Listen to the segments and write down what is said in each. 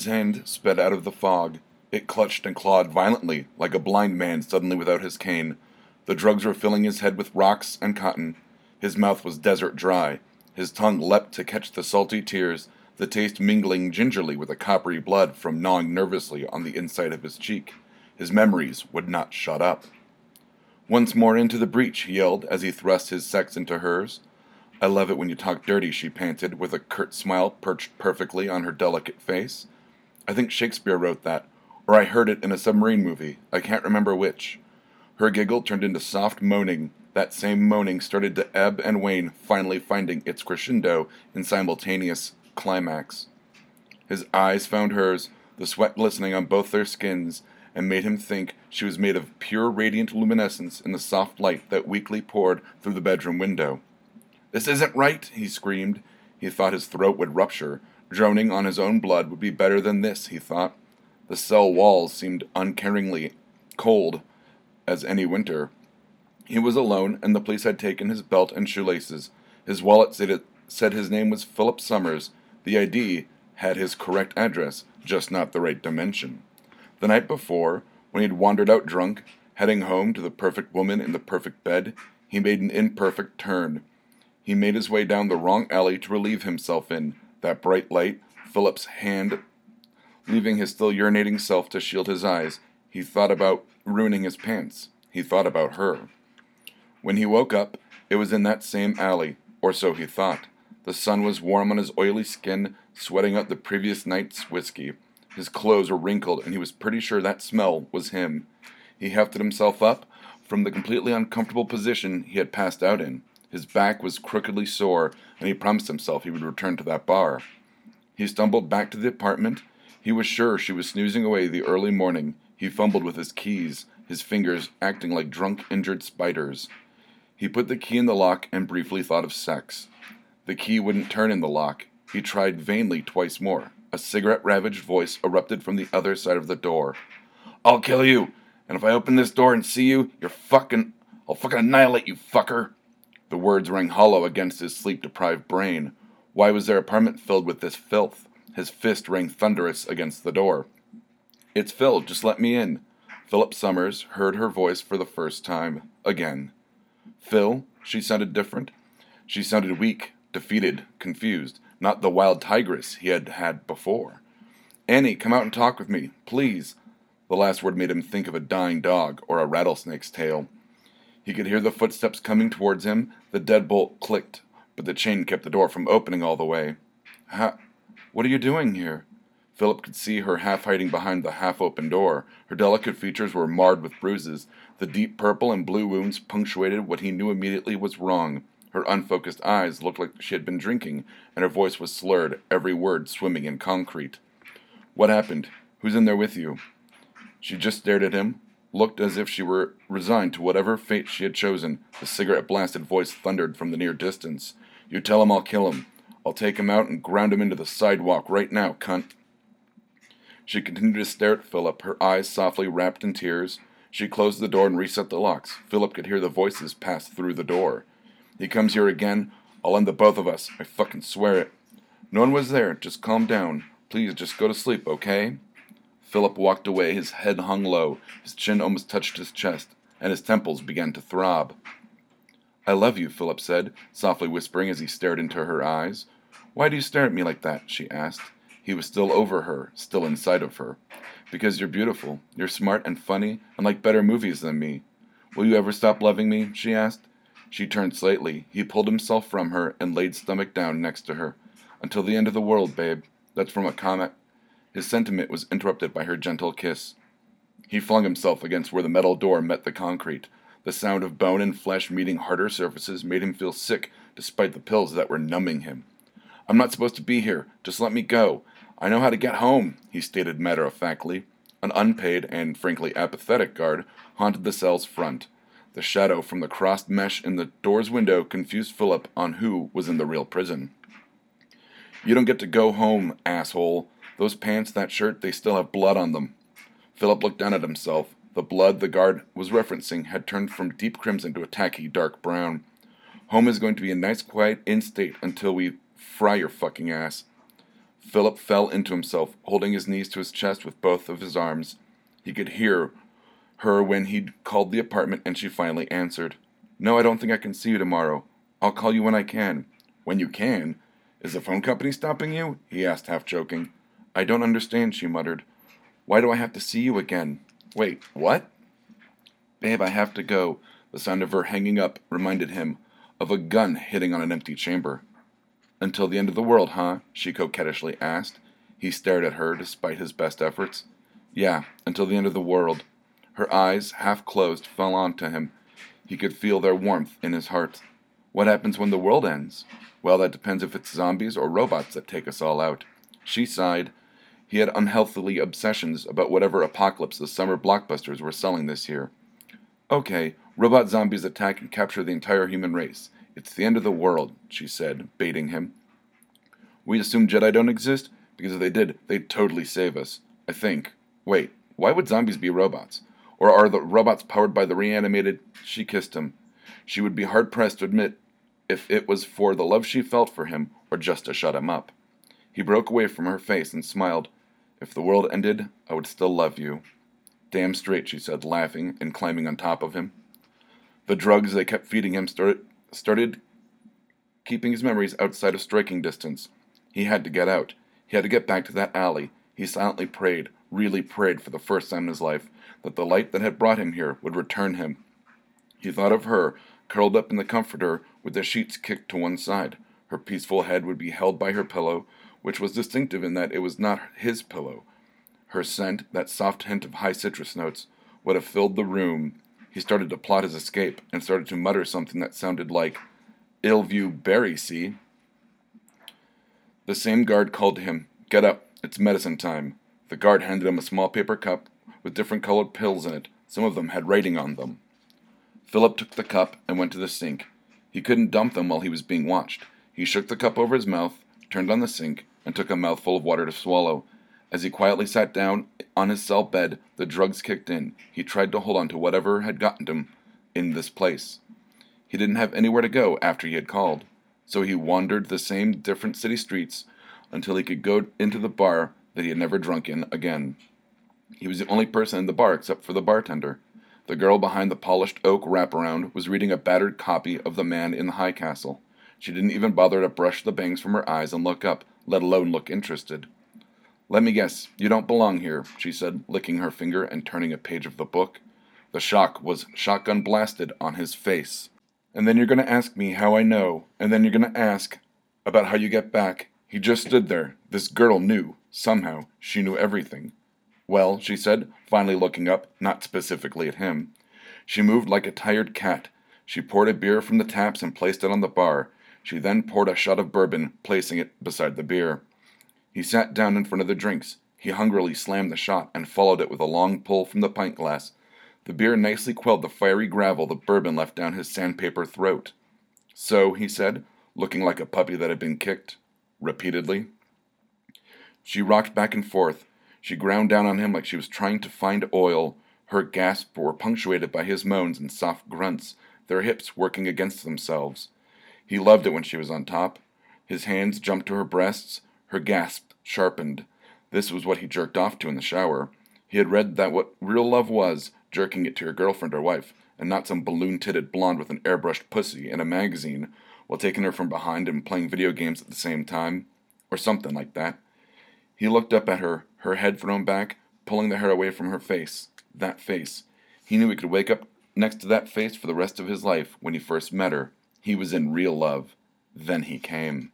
His hand sped out of the fog. It clutched and clawed violently, like a blind man suddenly without his cane. The drugs were filling his head with rocks and cotton. His mouth was desert dry. His tongue leapt to catch the salty tears, the taste mingling gingerly with the coppery blood from gnawing nervously on the inside of his cheek. His memories would not shut up. Once more into the breach, he yelled as he thrust his sex into hers. I love it when you talk dirty, she panted, with a curt smile perched perfectly on her delicate face. I think Shakespeare wrote that, or I heard it in a submarine movie. I can't remember which. Her giggle turned into soft moaning. That same moaning started to ebb and wane, finally finding its crescendo in simultaneous climax. His eyes found hers, the sweat glistening on both their skins, and made him think she was made of pure radiant luminescence in the soft light that weakly poured through the bedroom window. This isn't right, he screamed. He thought his throat would rupture. Droning on his own blood would be better than this, he thought. The cell walls seemed uncaringly cold as any winter. He was alone, and the police had taken his belt and shoelaces. His wallet said, it, said his name was Philip Summers. The ID had his correct address, just not the right dimension. The night before, when he had wandered out drunk, heading home to the perfect woman in the perfect bed, he made an imperfect turn. He made his way down the wrong alley to relieve himself in that bright light, Philip's hand leaving his still urinating self to shield his eyes. He thought about ruining his pants. He thought about her. When he woke up, it was in that same alley, or so he thought. The sun was warm on his oily skin, sweating out the previous night's whiskey. His clothes were wrinkled, and he was pretty sure that smell was him. He hefted himself up from the completely uncomfortable position he had passed out in. His back was crookedly sore, and he promised himself he would return to that bar. He stumbled back to the apartment. He was sure she was snoozing away the early morning. He fumbled with his keys, his fingers acting like drunk, injured spiders. He put the key in the lock and briefly thought of sex. The key wouldn't turn in the lock. He tried vainly twice more. A cigarette ravaged voice erupted from the other side of the door. I'll kill you, and if I open this door and see you, you're fucking. I'll fucking annihilate you, fucker. The words rang hollow against his sleep deprived brain. Why was their apartment filled with this filth? His fist rang thunderous against the door. It's Phil, just let me in. Philip Summers heard her voice for the first time. Again. Phil? She sounded different. She sounded weak, defeated, confused, not the wild tigress he had had before. Annie, come out and talk with me, please. The last word made him think of a dying dog or a rattlesnake's tail. He could hear the footsteps coming towards him. The deadbolt clicked, but the chain kept the door from opening all the way. Ha! What are you doing here? Philip could see her half hiding behind the half open door. Her delicate features were marred with bruises. The deep purple and blue wounds punctuated what he knew immediately was wrong. Her unfocused eyes looked like she had been drinking, and her voice was slurred, every word swimming in concrete. What happened? Who's in there with you? She just stared at him, looked as if she were resigned to whatever fate she had chosen. The cigarette blasted voice thundered from the near distance. You tell him I'll kill him. I'll take him out and ground him into the sidewalk right now, cunt. She continued to stare at Philip, her eyes softly wrapped in tears. She closed the door and reset the locks. Philip could hear the voices pass through the door. He comes here again, I'll end the both of us. I fucking swear it. No one was there. Just calm down. Please, just go to sleep, okay? Philip walked away, his head hung low, his chin almost touched his chest, and his temples began to throb. I love you, Philip said, softly whispering as he stared into her eyes. Why do you stare at me like that? she asked. He was still over her, still inside of her. Because you're beautiful. You're smart and funny, and like better movies than me. Will you ever stop loving me? she asked. She turned slightly. He pulled himself from her and laid stomach down next to her. Until the end of the world, babe. That's from a comic. His sentiment was interrupted by her gentle kiss. He flung himself against where the metal door met the concrete. The sound of bone and flesh meeting harder surfaces made him feel sick despite the pills that were numbing him. I'm not supposed to be here. Just let me go. I know how to get home, he stated matter of factly. An unpaid and frankly apathetic guard haunted the cell's front. The shadow from the crossed mesh in the door's window confused Philip on who was in the real prison. You don't get to go home, asshole, those pants, that shirt, they still have blood on them. Philip looked down at himself. The blood the guard was referencing had turned from deep crimson to a tacky dark brown. Home is going to be a nice quiet in state until we fry your fucking ass. Philip fell into himself, holding his knees to his chest with both of his arms. He could hear her when he'd called the apartment, and she finally answered. No, I don't think I can see you tomorrow. I'll call you when I can. When you can? Is the phone company stopping you? he asked, half joking. I don't understand, she muttered. Why do I have to see you again? Wait, what? Babe, I have to go. The sound of her hanging up reminded him of a gun hitting on an empty chamber. Until the end of the world, huh? she coquettishly asked. He stared at her despite his best efforts. Yeah, until the end of the world. Her eyes, half closed, fell onto him. He could feel their warmth in his heart. What happens when the world ends? Well, that depends if it's zombies or robots that take us all out. She sighed. He had unhealthily obsessions about whatever apocalypse the summer blockbusters were selling this year. Okay, robot zombies attack and capture the entire human race. It's the end of the world, she said, baiting him. We assume Jedi don't exist? Because if they did, they'd totally save us. I think. Wait, why would zombies be robots? Or are the robots powered by the reanimated? She kissed him. She would be hard pressed to admit if it was for the love she felt for him or just to shut him up. He broke away from her face and smiled. If the world ended, I would still love you. Damn straight, she said, laughing and climbing on top of him. The drugs they kept feeding him started, started keeping his memories outside of striking distance. He had to get out. He had to get back to that alley. He silently prayed, really prayed for the first time in his life, that the light that had brought him here would return him. He thought of her, curled up in the comforter with the sheets kicked to one side. Her peaceful head would be held by her pillow, which was distinctive in that it was not his pillow. Her scent, that soft hint of high citrus notes, would have filled the room. He started to plot his escape and started to mutter something that sounded like, Illview Berry, see? The same guard called to him, Get up, it's medicine time. The guard handed him a small paper cup with different colored pills in it. Some of them had writing on them. Philip took the cup and went to the sink. He couldn't dump them while he was being watched. He shook the cup over his mouth, turned on the sink, and took a mouthful of water to swallow. As he quietly sat down on his cell bed, the drugs kicked in. He tried to hold on to whatever had gotten him in this place. He didn't have anywhere to go after he had called, so he wandered the same different city streets until he could go into the bar that he had never drunk in again. He was the only person in the bar except for the bartender. The girl behind the polished oak wraparound was reading a battered copy of The Man in the High Castle. She didn't even bother to brush the bangs from her eyes and look up, let alone look interested. Let me guess, you don't belong here, she said, licking her finger and turning a page of the book. The shock was shotgun blasted on his face. And then you're going to ask me how I know, and then you're going to ask about how you get back. He just stood there. This girl knew. Somehow, she knew everything. Well, she said, finally looking up, not specifically at him. She moved like a tired cat. She poured a beer from the taps and placed it on the bar. She then poured a shot of bourbon, placing it beside the beer. He sat down in front of the drinks. He hungrily slammed the shot and followed it with a long pull from the pint glass. The beer nicely quelled the fiery gravel the bourbon left down his sandpaper throat. So, he said, looking like a puppy that had been kicked, repeatedly. She rocked back and forth. She ground down on him like she was trying to find oil. Her gasps were punctuated by his moans and soft grunts, their hips working against themselves. He loved it when she was on top. His hands jumped to her breasts, her gasp sharpened. This was what he jerked off to in the shower. He had read that what real love was, jerking it to your girlfriend or wife, and not some balloon titted blonde with an airbrushed pussy in a magazine, while taking her from behind and playing video games at the same time, or something like that. He looked up at her, her head thrown back, pulling the hair away from her face. That face. He knew he could wake up next to that face for the rest of his life when he first met her. He was in real love. Then he came.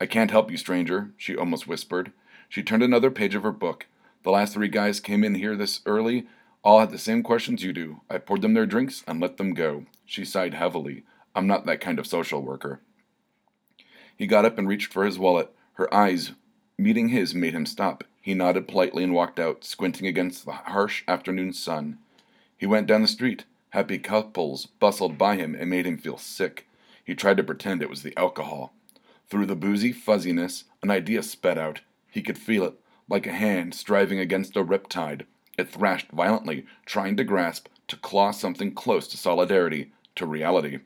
I can't help you, stranger, she almost whispered. She turned another page of her book. The last three guys came in here this early, all had the same questions you do. I poured them their drinks and let them go. She sighed heavily. I'm not that kind of social worker. He got up and reached for his wallet. Her eyes, meeting his, made him stop. He nodded politely and walked out, squinting against the harsh afternoon sun. He went down the street. Happy couples bustled by him and made him feel sick. He tried to pretend it was the alcohol. Through the boozy fuzziness, an idea sped out. He could feel it, like a hand striving against a riptide. It thrashed violently, trying to grasp, to claw something close to solidarity, to reality.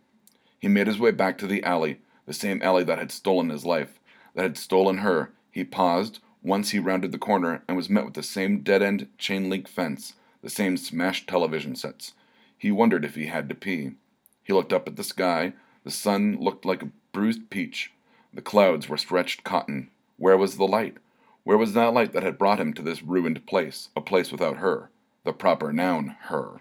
He made his way back to the alley, the same alley that had stolen his life, that had stolen her. He paused once he rounded the corner and was met with the same dead end chain link fence, the same smashed television sets. He wondered if he had to pee. He looked up at the sky. The sun looked like a bruised peach. The clouds were stretched cotton. Where was the light? Where was that light that had brought him to this ruined place, a place without her? The proper noun, her.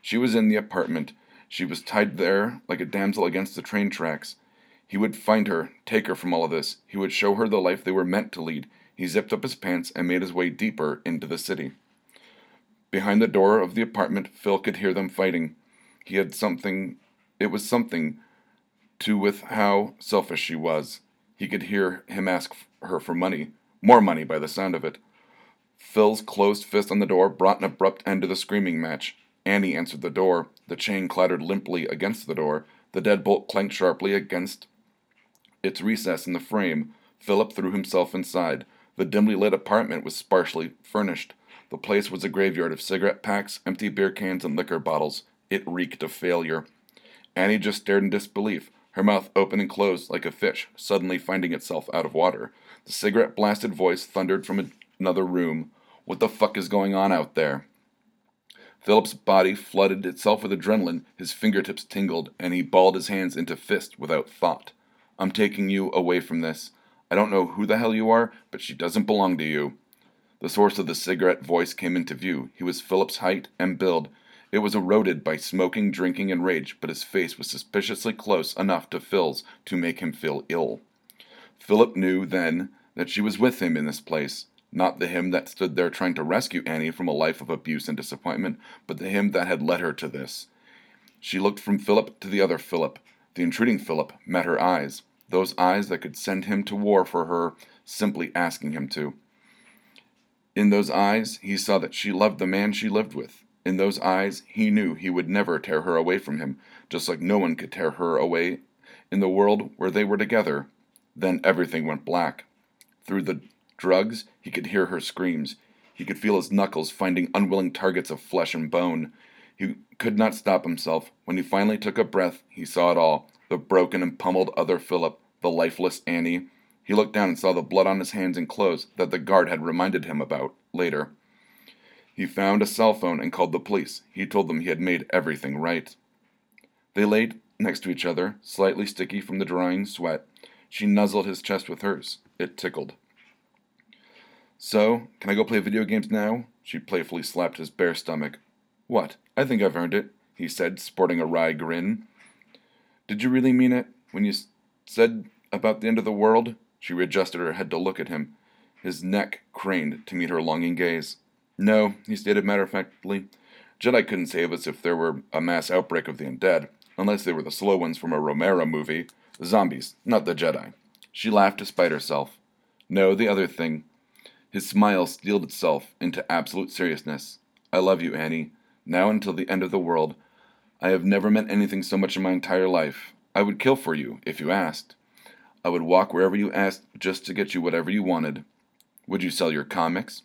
She was in the apartment. She was tied there like a damsel against the train tracks. He would find her, take her from all of this. He would show her the life they were meant to lead. He zipped up his pants and made his way deeper into the city. Behind the door of the apartment, Phil could hear them fighting. He had something, it was something to with how selfish she was. He could hear him ask her for money, more money by the sound of it. Phil's closed fist on the door brought an abrupt end to the screaming match. Annie answered the door. The chain clattered limply against the door. The deadbolt clanked sharply against its recess in the frame. Philip threw himself inside. The dimly lit apartment was sparsely furnished. The place was a graveyard of cigarette packs, empty beer cans, and liquor bottles. It reeked of failure. Annie just stared in disbelief, her mouth open and closed like a fish suddenly finding itself out of water. The cigarette blasted voice thundered from another room. What the fuck is going on out there? Philip's body flooded itself with adrenaline, his fingertips tingled, and he balled his hands into fists without thought. I'm taking you away from this. I don't know who the hell you are, but she doesn't belong to you. The source of the cigarette voice came into view. He was Philip's height and build. It was eroded by smoking, drinking, and rage, but his face was suspiciously close enough to Phil's to make him feel ill. Philip knew then that she was with him in this place, not the him that stood there trying to rescue Annie from a life of abuse and disappointment, but the him that had led her to this. She looked from Philip to the other Philip. The intruding Philip met her eyes, those eyes that could send him to war for her, simply asking him to. In those eyes, he saw that she loved the man she lived with. In those eyes, he knew he would never tear her away from him, just like no one could tear her away in the world where they were together. Then everything went black. Through the drugs, he could hear her screams. He could feel his knuckles finding unwilling targets of flesh and bone. He could not stop himself. When he finally took a breath, he saw it all the broken and pummeled other Philip, the lifeless Annie. He looked down and saw the blood on his hands and clothes that the guard had reminded him about later. He found a cell phone and called the police. He told them he had made everything right. They laid next to each other, slightly sticky from the drying sweat. She nuzzled his chest with hers. It tickled. So, can I go play video games now? She playfully slapped his bare stomach. What? I think I've earned it, he said, sporting a wry grin. Did you really mean it when you said about the end of the world? She readjusted her head to look at him. His neck craned to meet her longing gaze. No, he stated matter of factly. Jedi couldn't save us if there were a mass outbreak of the undead, unless they were the slow ones from a Romero movie. The zombies, not the Jedi. She laughed despite herself. No, the other thing. His smile steeled itself into absolute seriousness. I love you, Annie. Now until the end of the world. I have never meant anything so much in my entire life. I would kill for you, if you asked. I would walk wherever you asked just to get you whatever you wanted. Would you sell your comics?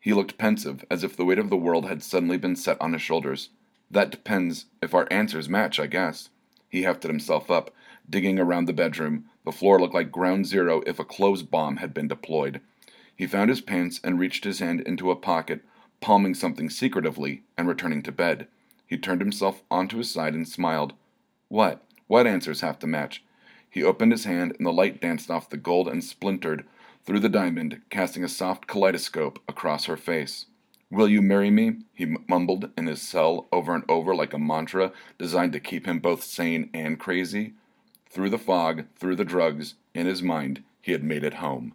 He looked pensive, as if the weight of the world had suddenly been set on his shoulders. That depends if our answers match, I guess. He hefted himself up, digging around the bedroom, the floor looked like ground zero if a clothes bomb had been deployed. He found his pants and reached his hand into a pocket, palming something secretively and returning to bed. He turned himself onto his side and smiled. What? What answers have to match? He opened his hand and the light danced off the gold and splintered through the diamond, casting a soft kaleidoscope across her face. Will you marry me? he mumbled in his cell over and over like a mantra designed to keep him both sane and crazy. Through the fog, through the drugs, in his mind, he had made it home.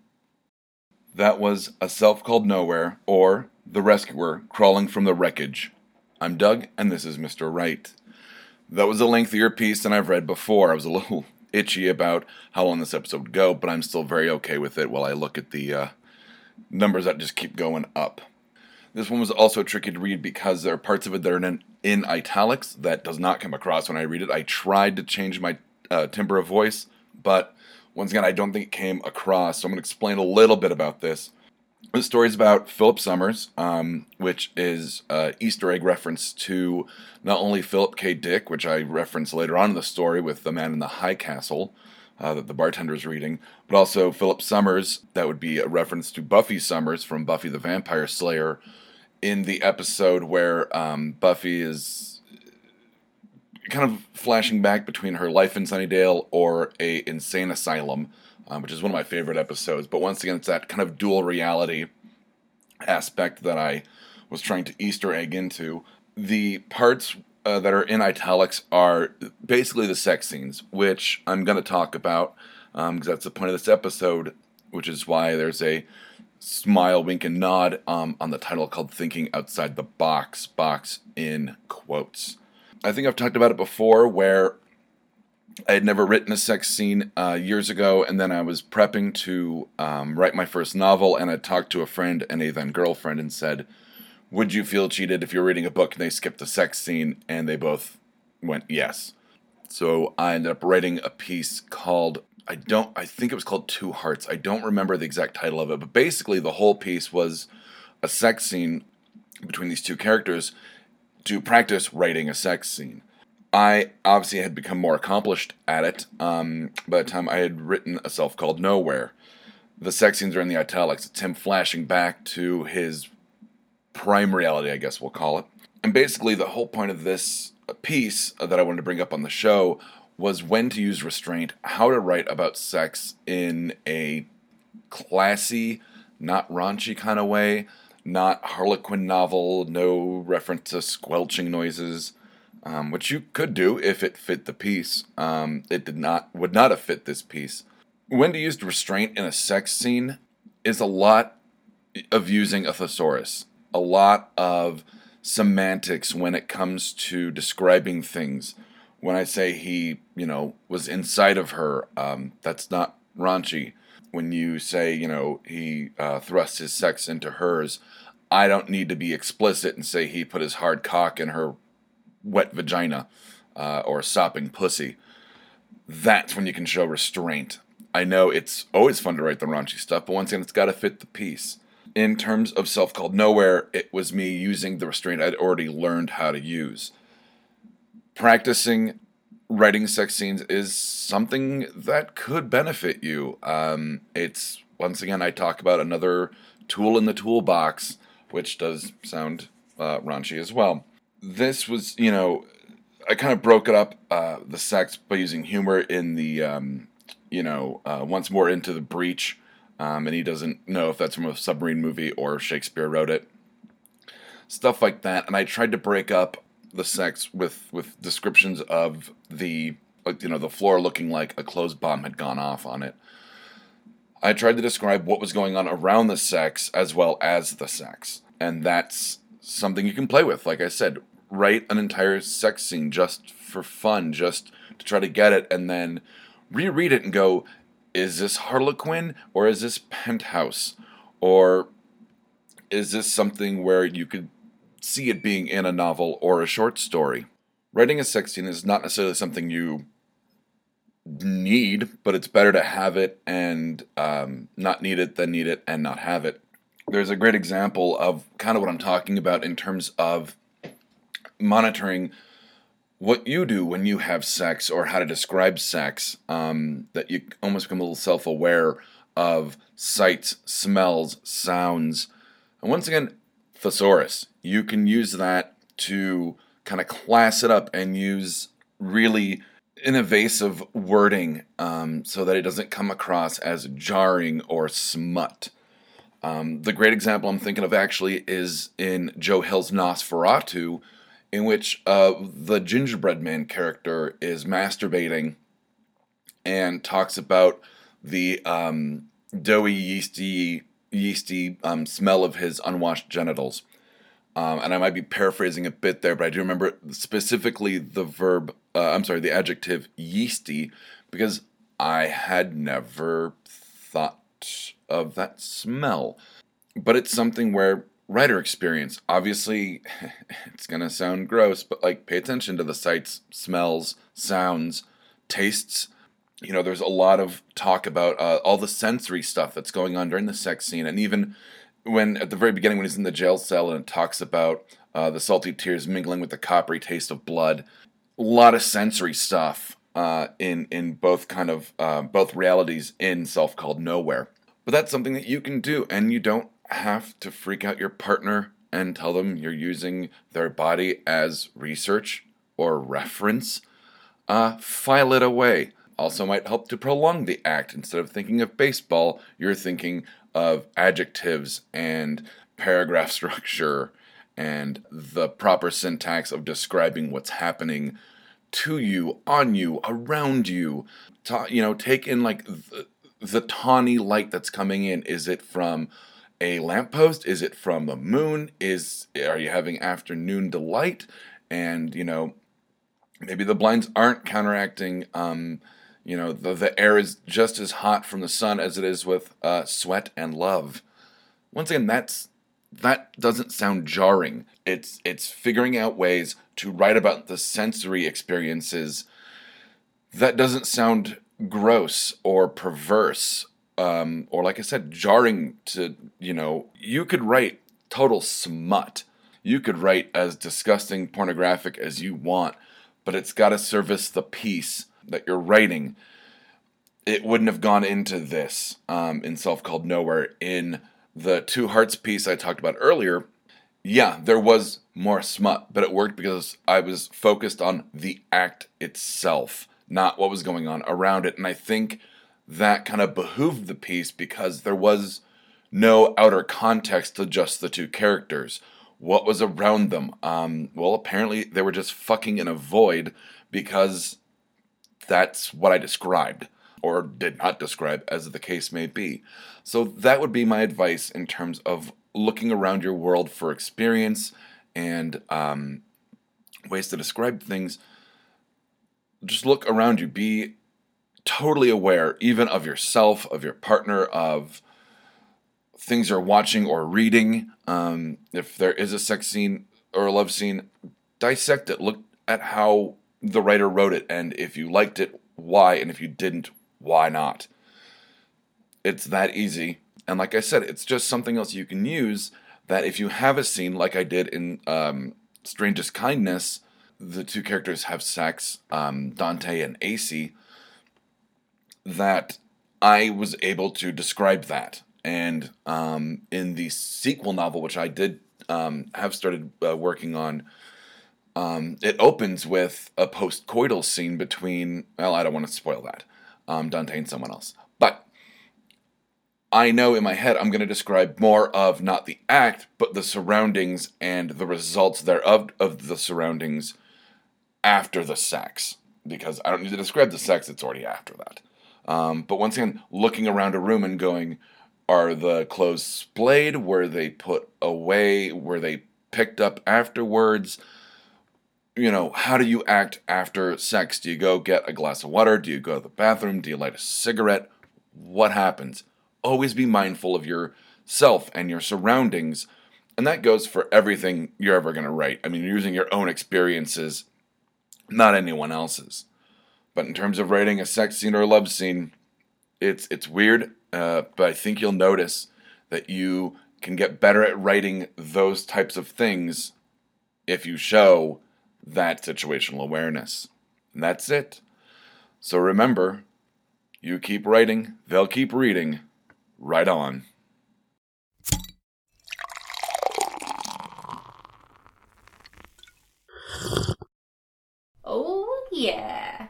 That was A Self Called Nowhere, or The Rescuer Crawling from the Wreckage. I'm Doug, and this is Mr. Wright. That was a lengthier piece than I've read before. I was a little itchy about how long this episode would go, but I'm still very okay with it while I look at the uh, numbers that just keep going up. This one was also tricky to read because there are parts of it that are in, in italics that does not come across when I read it. I tried to change my uh, timbre of voice, but once again, I don't think it came across. So I'm going to explain a little bit about this. The story is about Philip Summers, um, which is an Easter egg reference to not only Philip K. Dick, which I reference later on in the story with the man in the high castle, uh, that the bartender is reading, but also Philip Summers. That would be a reference to Buffy Summers from Buffy the Vampire Slayer in the episode where um, Buffy is kind of flashing back between her life in Sunnydale or a insane asylum, um, which is one of my favorite episodes. But once again, it's that kind of dual reality aspect that I was trying to Easter egg into. The parts uh, that are in italics are basically the sex scenes, which I'm going to talk about because um, that's the point of this episode, which is why there's a smile, wink, and nod um, on the title called Thinking Outside the Box, box in quotes. I think I've talked about it before where I had never written a sex scene uh, years ago, and then I was prepping to um, write my first novel, and I talked to a friend and a then girlfriend and said, would you feel cheated if you're reading a book and they skipped a sex scene? And they both went yes. So I ended up writing a piece called I don't I think it was called Two Hearts. I don't remember the exact title of it, but basically the whole piece was a sex scene between these two characters to practice writing a sex scene. I obviously had become more accomplished at it um, by the time I had written a self called Nowhere. The sex scenes are in the italics. It's him flashing back to his prime reality, I guess we'll call it. And basically, the whole point of this piece that I wanted to bring up on the show was when to use restraint, how to write about sex in a classy, not raunchy kind of way, not Harlequin novel, no reference to squelching noises, um, which you could do if it fit the piece. Um, it did not, would not have fit this piece. When to use restraint in a sex scene is a lot of using a thesaurus a lot of semantics when it comes to describing things. When I say he, you know, was inside of her, um, that's not raunchy. When you say, you know, he uh, thrust his sex into hers, I don't need to be explicit and say he put his hard cock in her wet vagina uh, or sopping pussy. That's when you can show restraint. I know it's always fun to write the raunchy stuff, but once again, it's got to fit the piece in terms of self called nowhere, it was me using the restraint I'd already learned how to use. Practicing writing sex scenes is something that could benefit you. Um, it's once again I talk about another tool in the toolbox, which does sound uh, raunchy as well. This was, you know, I kind of broke it up uh, the sex by using humor in the, um, you know, uh, once more into the breach um, and he doesn't know if that's from a submarine movie or Shakespeare wrote it. Stuff like that, and I tried to break up the sex with with descriptions of the you know the floor looking like a clothes bomb had gone off on it. I tried to describe what was going on around the sex as well as the sex, and that's something you can play with. Like I said, write an entire sex scene just for fun, just to try to get it, and then reread it and go, is this Harlequin or is this Penthouse? Or is this something where you could see it being in a novel or a short story? Writing a sex scene is not necessarily something you need, but it's better to have it and um, not need it than need it and not have it. There's a great example of kind of what I'm talking about in terms of monitoring what you do when you have sex or how to describe sex, um, that you almost become a little self aware of sights, smells, sounds. And once again, thesaurus. You can use that to kind of class it up and use really innovative wording um, so that it doesn't come across as jarring or smut. Um, the great example I'm thinking of actually is in Joe Hill's Nosferatu, in which uh, the gingerbread man character is masturbating and talks about the um, doughy, yeasty, yeasty um, smell of his unwashed genitals. Um, and I might be paraphrasing a bit there, but I do remember specifically the verb, uh, I'm sorry, the adjective yeasty, because I had never thought of that smell. But it's something where writer experience. Obviously, it's going to sound gross, but like pay attention to the sights, smells, sounds, tastes. You know, there's a lot of talk about uh, all the sensory stuff that's going on during the sex scene. And even when, at the very beginning, when he's in the jail cell and it talks about uh, the salty tears mingling with the coppery taste of blood, a lot of sensory stuff uh, in in both kind of uh, both realities in self called nowhere. But that's something that you can do, and you don't have to freak out your partner and tell them you're using their body as research or reference. Uh, file it away. Also, might help to prolong the act. Instead of thinking of baseball, you're thinking of adjectives and paragraph structure and the proper syntax of describing what's happening to you, on you, around you. Ta- you know, take in like the, the tawny light that's coming in. Is it from a lamppost? Is it from the moon? Is are you having afternoon delight? And you know, maybe the blinds aren't counteracting. Um, you know, the the air is just as hot from the sun as it is with uh, sweat and love. Once again, that's that doesn't sound jarring. It's it's figuring out ways to write about the sensory experiences that doesn't sound gross or perverse um, or like I said, jarring to you know. You could write total smut. You could write as disgusting pornographic as you want, but it's got to service the piece that you're writing. It wouldn't have gone into this um, in Self Called Nowhere in the Two Hearts piece I talked about earlier, yeah, there was more smut, but it worked because I was focused on the act itself, not what was going on around it. And I think that kind of behooved the piece because there was no outer context to just the two characters. What was around them? Um, well, apparently they were just fucking in a void because that's what I described or did not describe, as the case may be. So, that would be my advice in terms of looking around your world for experience and um, ways to describe things. Just look around you. Be totally aware, even of yourself, of your partner, of things you're watching or reading. Um, if there is a sex scene or a love scene, dissect it. Look at how the writer wrote it, and if you liked it, why, and if you didn't, why not? It's that easy. And like I said, it's just something else you can use that if you have a scene like I did in um, Strangest Kindness, the two characters have sex, um, Dante and AC, that I was able to describe that. And um, in the sequel novel, which I did um, have started uh, working on, um, it opens with a post-coital scene between. Well, I don't want to spoil that um, Dante and someone else. But I know in my head I'm going to describe more of not the act, but the surroundings and the results thereof of the surroundings after the sex. Because I don't need to describe the sex, it's already after that. Um, but once again, looking around a room and going, are the clothes splayed? Were they put away? Were they picked up afterwards? you know, how do you act after sex? Do you go get a glass of water? Do you go to the bathroom? Do you light a cigarette? What happens? Always be mindful of yourself and your surroundings. And that goes for everything you're ever going to write. I mean, you're using your own experiences, not anyone else's. But in terms of writing a sex scene or a love scene, it's it's weird, uh, but I think you'll notice that you can get better at writing those types of things if you show that situational awareness. And that's it. So remember, you keep writing, they'll keep reading. Right on. Oh, yeah.